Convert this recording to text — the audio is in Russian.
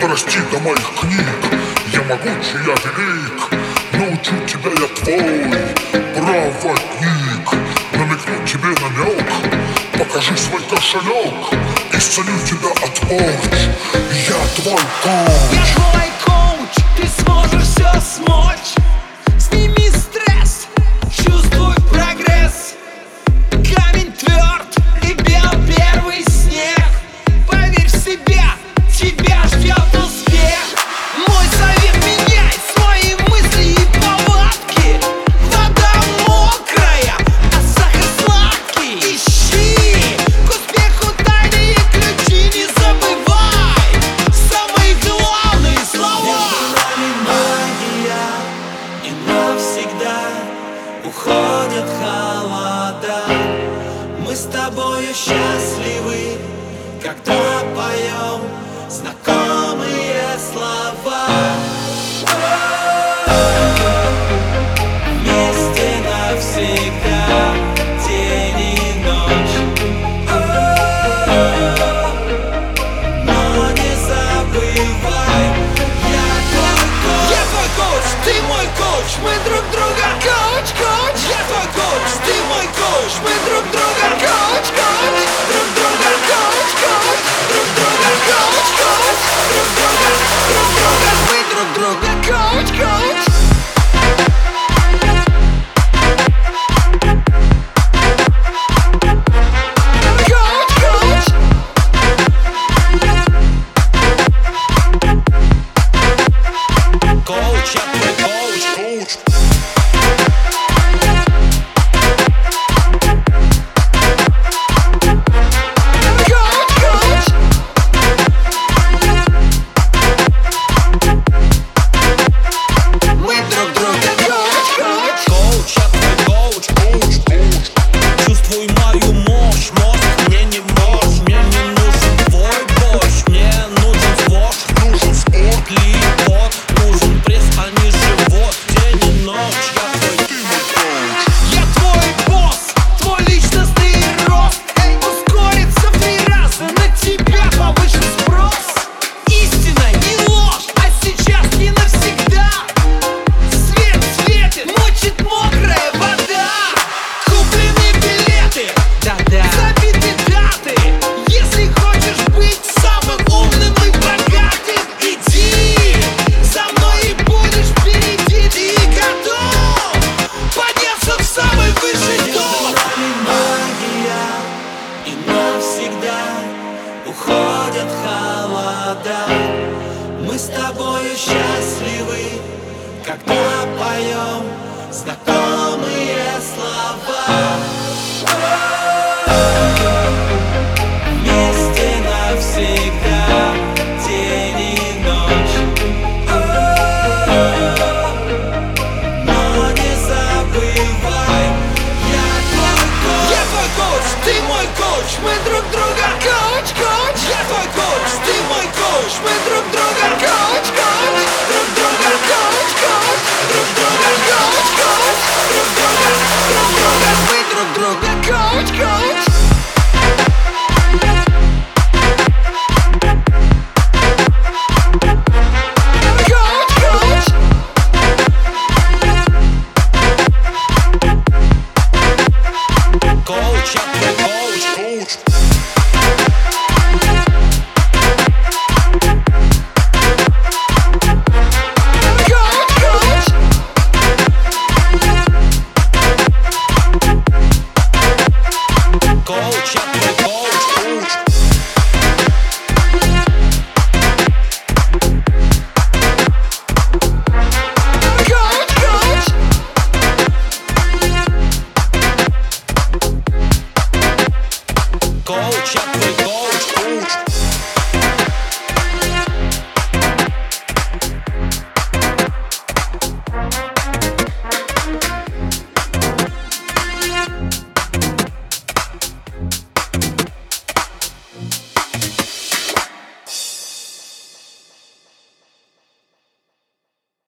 Прости до моих книг, я могучий, я велик. Научу тебя я твой проводник. Намекну тебе намек, покажи свой кошелек. Исцелю тебя от порч, я твой коуч. Я твой коуч, ты свой мы с тобою счастливы, когда поем знакомые. coach, yeah, play coach. Мы с тобою счастливы, когда поем знакомые. Coach, coach.